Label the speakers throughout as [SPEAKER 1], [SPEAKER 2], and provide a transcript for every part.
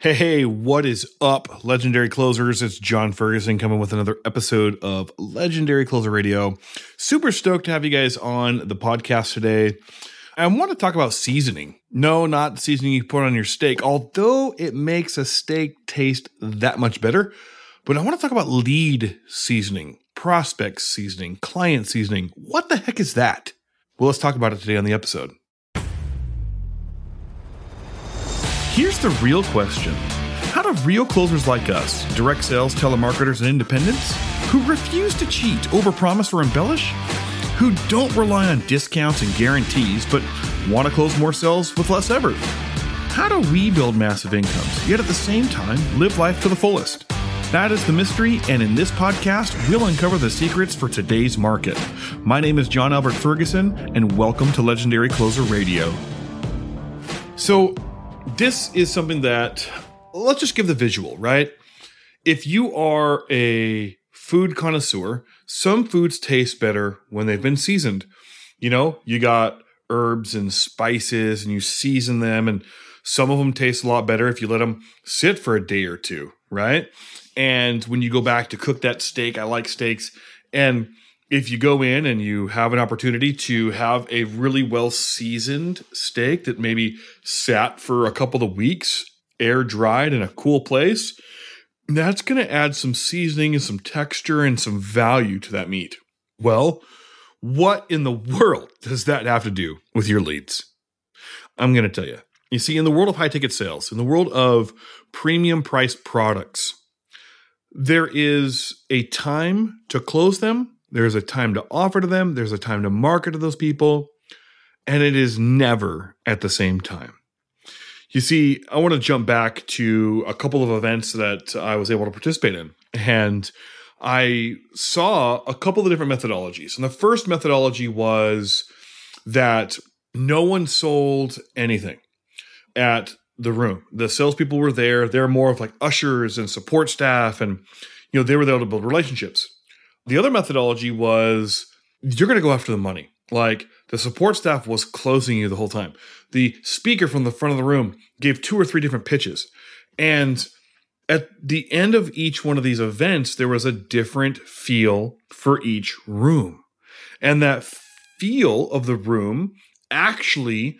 [SPEAKER 1] Hey, hey, what is up, legendary closers? It's John Ferguson coming with another episode of Legendary Closer Radio. Super stoked to have you guys on the podcast today. I want to talk about seasoning. No, not seasoning you put on your steak, although it makes a steak taste that much better. But I want to talk about lead seasoning, prospect seasoning, client seasoning. What the heck is that? Well, let's talk about it today on the episode. Here's the real question How do real closers like us, direct sales, telemarketers, and independents, who refuse to cheat, overpromise, or embellish, who don't rely on discounts and guarantees, but want to close more sales with less effort, how do we build massive incomes, yet at the same time live life to the fullest? That is the mystery, and in this podcast, we'll uncover the secrets for today's market. My name is John Albert Ferguson, and welcome to Legendary Closer Radio. So, this is something that let's just give the visual, right? If you are a food connoisseur, some foods taste better when they've been seasoned. You know, you got herbs and spices and you season them, and some of them taste a lot better if you let them sit for a day or two, right? And when you go back to cook that steak, I like steaks. And if you go in and you have an opportunity to have a really well seasoned steak that maybe sat for a couple of weeks, air dried in a cool place, that's going to add some seasoning and some texture and some value to that meat. Well, what in the world does that have to do with your leads? I'm going to tell you. You see, in the world of high ticket sales, in the world of premium priced products, there is a time to close them there's a time to offer to them, there's a time to market to those people, and it is never at the same time. You see, I want to jump back to a couple of events that I was able to participate in. And I saw a couple of different methodologies. And the first methodology was that no one sold anything at the room. The salespeople were there. They're more of like ushers and support staff. And, you know, they were there to build relationships. The other methodology was you're going to go after the money. Like the support staff was closing you the whole time. The speaker from the front of the room gave two or three different pitches. And at the end of each one of these events, there was a different feel for each room. And that feel of the room actually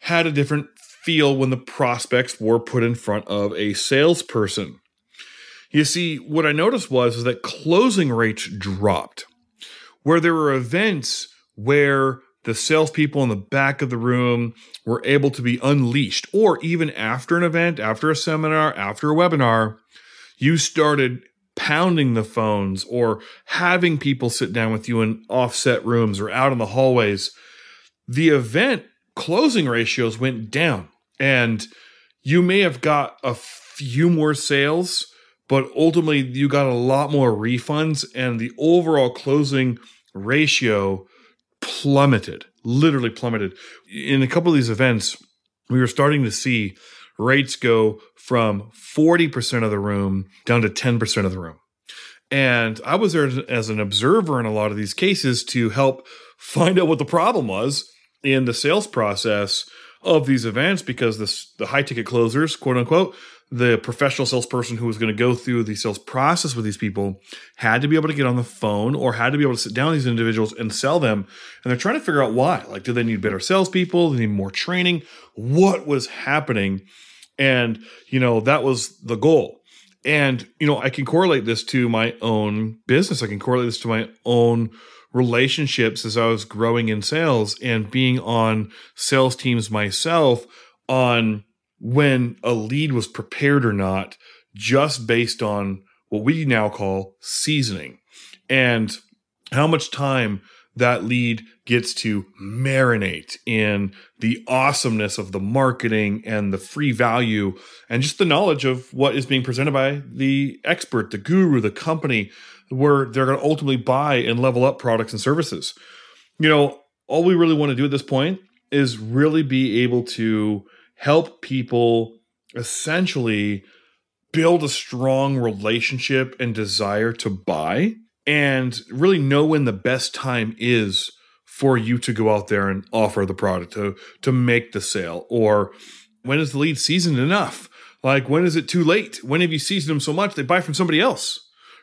[SPEAKER 1] had a different feel when the prospects were put in front of a salesperson. You see, what I noticed was that closing rates dropped, where there were events where the salespeople in the back of the room were able to be unleashed, or even after an event, after a seminar, after a webinar, you started pounding the phones or having people sit down with you in offset rooms or out in the hallways. The event closing ratios went down, and you may have got a few more sales but ultimately you got a lot more refunds and the overall closing ratio plummeted, literally plummeted. In a couple of these events, we were starting to see rates go from 40% of the room down to 10% of the room. And I was there as an observer in a lot of these cases to help find out what the problem was in the sales process of these events because this, the high ticket closers, quote unquote, the professional salesperson who was going to go through the sales process with these people had to be able to get on the phone or had to be able to sit down with these individuals and sell them. And they're trying to figure out why. Like, do they need better salespeople? Do they need more training? What was happening? And, you know, that was the goal. And, you know, I can correlate this to my own business. I can correlate this to my own relationships as I was growing in sales and being on sales teams myself on when a lead was prepared or not, just based on what we now call seasoning and how much time that lead gets to marinate in the awesomeness of the marketing and the free value and just the knowledge of what is being presented by the expert, the guru, the company, where they're going to ultimately buy and level up products and services. You know, all we really want to do at this point is really be able to help people essentially build a strong relationship and desire to buy and really know when the best time is for you to go out there and offer the product to to make the sale or when is the lead seasoned enough Like, when is it too late? When have you seasoned them so much they buy from somebody else?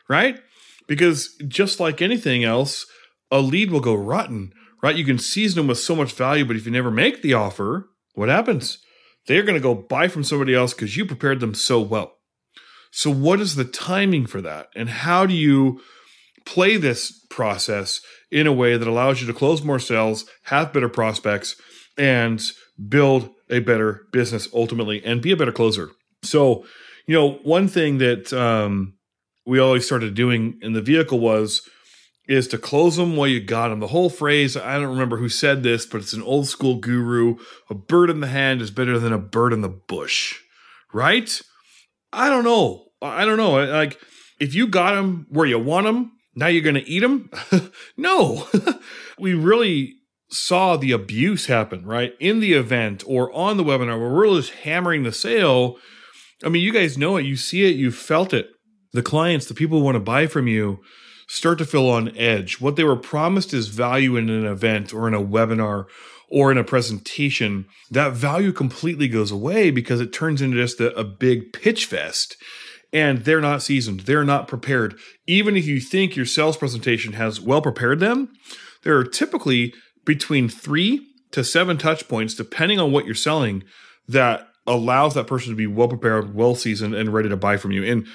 [SPEAKER 1] Right? Because just like anything else, a lead will go rotten, right? You can season them with so much value, but if you never make the offer, what happens? They're going to go buy from somebody else because you prepared them so well. So, what is the timing for that? And how do you play this process in a way that allows you to close more sales, have better prospects, and build a better business ultimately and be a better closer? So, you know, one thing that um, we always started doing in the vehicle was is to close them while you got them. The whole phrase, I don't remember who said this, but it's an old school guru. A bird in the hand is better than a bird in the bush, right? I don't know. I don't know. Like, if you got them where you want them, now you're going to eat them? no. we really saw the abuse happen, right? In the event or on the webinar where we're just hammering the sale. I mean, you guys know it. You see it. You felt it. The clients, the people who want to buy from you, start to feel on edge. What they were promised is value in an event or in a webinar or in a presentation. That value completely goes away because it turns into just a, a big pitch fest and they're not seasoned. They're not prepared. Even if you think your sales presentation has well prepared them, there are typically between three to seven touch points, depending on what you're selling, that allows that person to be well prepared, well seasoned, and ready to buy from you. And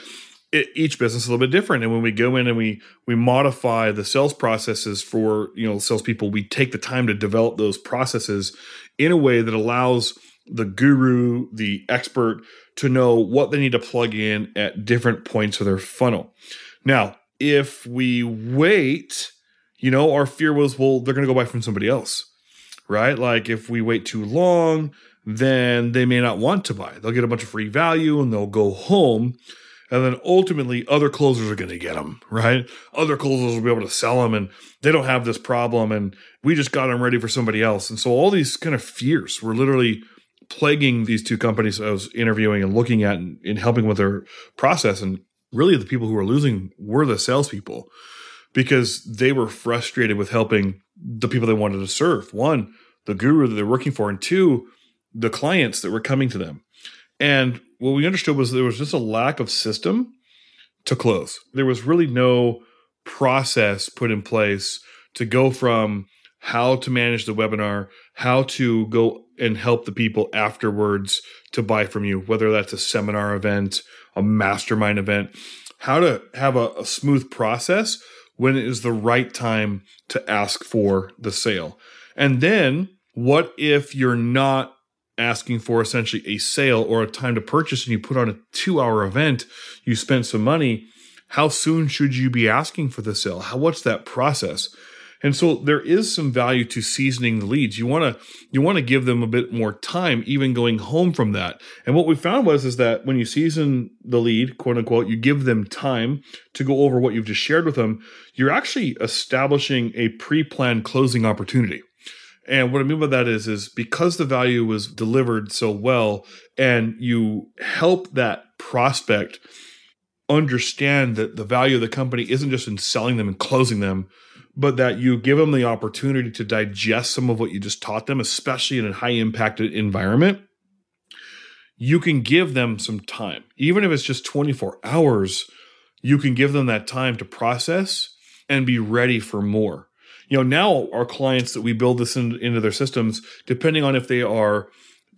[SPEAKER 1] it, each business is a little bit different. And when we go in and we we modify the sales processes for you know salespeople, we take the time to develop those processes in a way that allows the guru, the expert, to know what they need to plug in at different points of their funnel. Now, if we wait, you know, our fear was, well, they're going to go buy from somebody else, right? Like if we wait too long, then they may not want to buy. They'll get a bunch of free value and they'll go home. And then ultimately, other closers are going to get them, right? Other closers will be able to sell them and they don't have this problem. And we just got them ready for somebody else. And so all these kind of fears were literally plaguing these two companies I was interviewing and looking at and, and helping with their process. And really, the people who were losing were the salespeople because they were frustrated with helping the people they wanted to serve. One, the guru that they're working for, and two, the clients that were coming to them. And what we understood was there was just a lack of system to close. There was really no process put in place to go from how to manage the webinar, how to go and help the people afterwards to buy from you, whether that's a seminar event, a mastermind event, how to have a, a smooth process when it is the right time to ask for the sale. And then what if you're not asking for essentially a sale or a time to purchase and you put on a two hour event, you spend some money. How soon should you be asking for the sale? How, what's that process? And so there is some value to seasoning the leads. You want to you want to give them a bit more time even going home from that. And what we found was is that when you season the lead, quote unquote, you give them time to go over what you've just shared with them, you're actually establishing a pre-planned closing opportunity. And what I mean by that is, is because the value was delivered so well and you help that prospect understand that the value of the company isn't just in selling them and closing them, but that you give them the opportunity to digest some of what you just taught them, especially in a high impact environment, you can give them some time. Even if it's just 24 hours, you can give them that time to process and be ready for more you know, now our clients that we build this in, into their systems, depending on if they are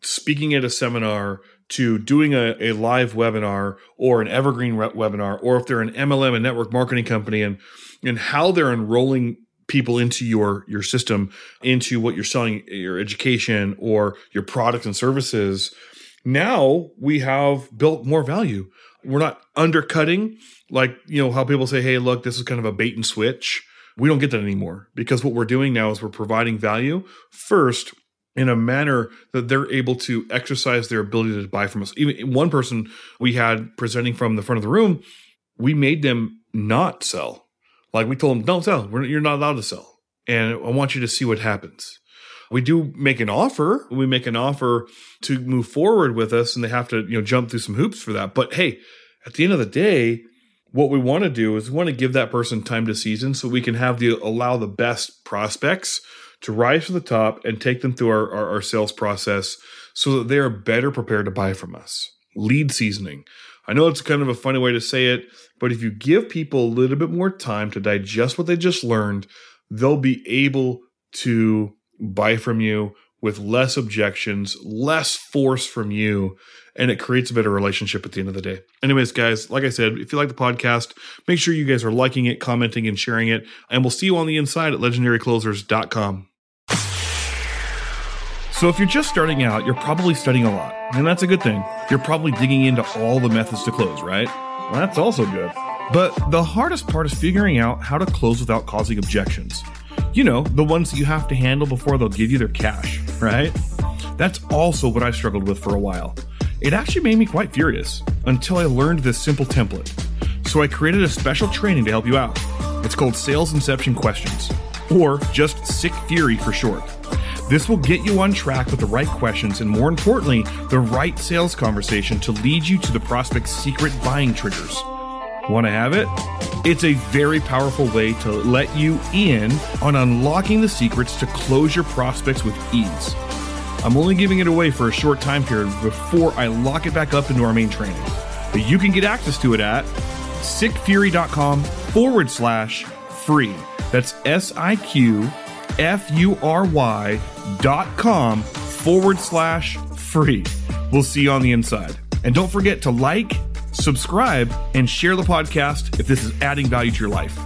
[SPEAKER 1] speaking at a seminar to doing a, a live webinar or an evergreen re- webinar, or if they're an MLM and network marketing company and, and how they're enrolling people into your your system into what you're selling your education or your products and services now we have built more value. We're not undercutting like you know how people say hey look this is kind of a bait and switch we don't get that anymore because what we're doing now is we're providing value first in a manner that they're able to exercise their ability to buy from us. Even one person we had presenting from the front of the room, we made them not sell. Like we told them, don't sell. We're, you're not allowed to sell. And I want you to see what happens. We do make an offer. We make an offer to move forward with us, and they have to, you know, jump through some hoops for that. But hey, at the end of the day, what we want to do is we want to give that person time to season so we can have the allow the best prospects to rise to the top and take them through our, our, our sales process so that they are better prepared to buy from us. lead seasoning. I know it's kind of a funny way to say it, but if you give people a little bit more time to digest what they just learned, they'll be able to buy from you with less objections, less force from you, and it creates a better relationship at the end of the day. Anyways, guys, like I said, if you like the podcast, make sure you guys are liking it, commenting, and sharing it. And we'll see you on the inside at legendaryclosers.com. So, if you're just starting out, you're probably studying a lot, and that's a good thing. You're probably digging into all the methods to close, right? Well, that's also good. But the hardest part is figuring out how to close without causing objections. You know, the ones that you have to handle before they'll give you their cash, right? That's also what I struggled with for a while. It actually made me quite furious until I learned this simple template. So I created a special training to help you out. It's called Sales Inception Questions, or just SIQ Fury for short. This will get you on track with the right questions and, more importantly, the right sales conversation to lead you to the prospect's secret buying triggers. Want to have it? It's a very powerful way to let you in on unlocking the secrets to close your prospects with ease. I'm only giving it away for a short time period before I lock it back up into our main training. But you can get access to it at siqfury.com forward slash free. That's S I Q F U R Y dot com forward slash free. We'll see you on the inside. And don't forget to like, subscribe, and share the podcast if this is adding value to your life.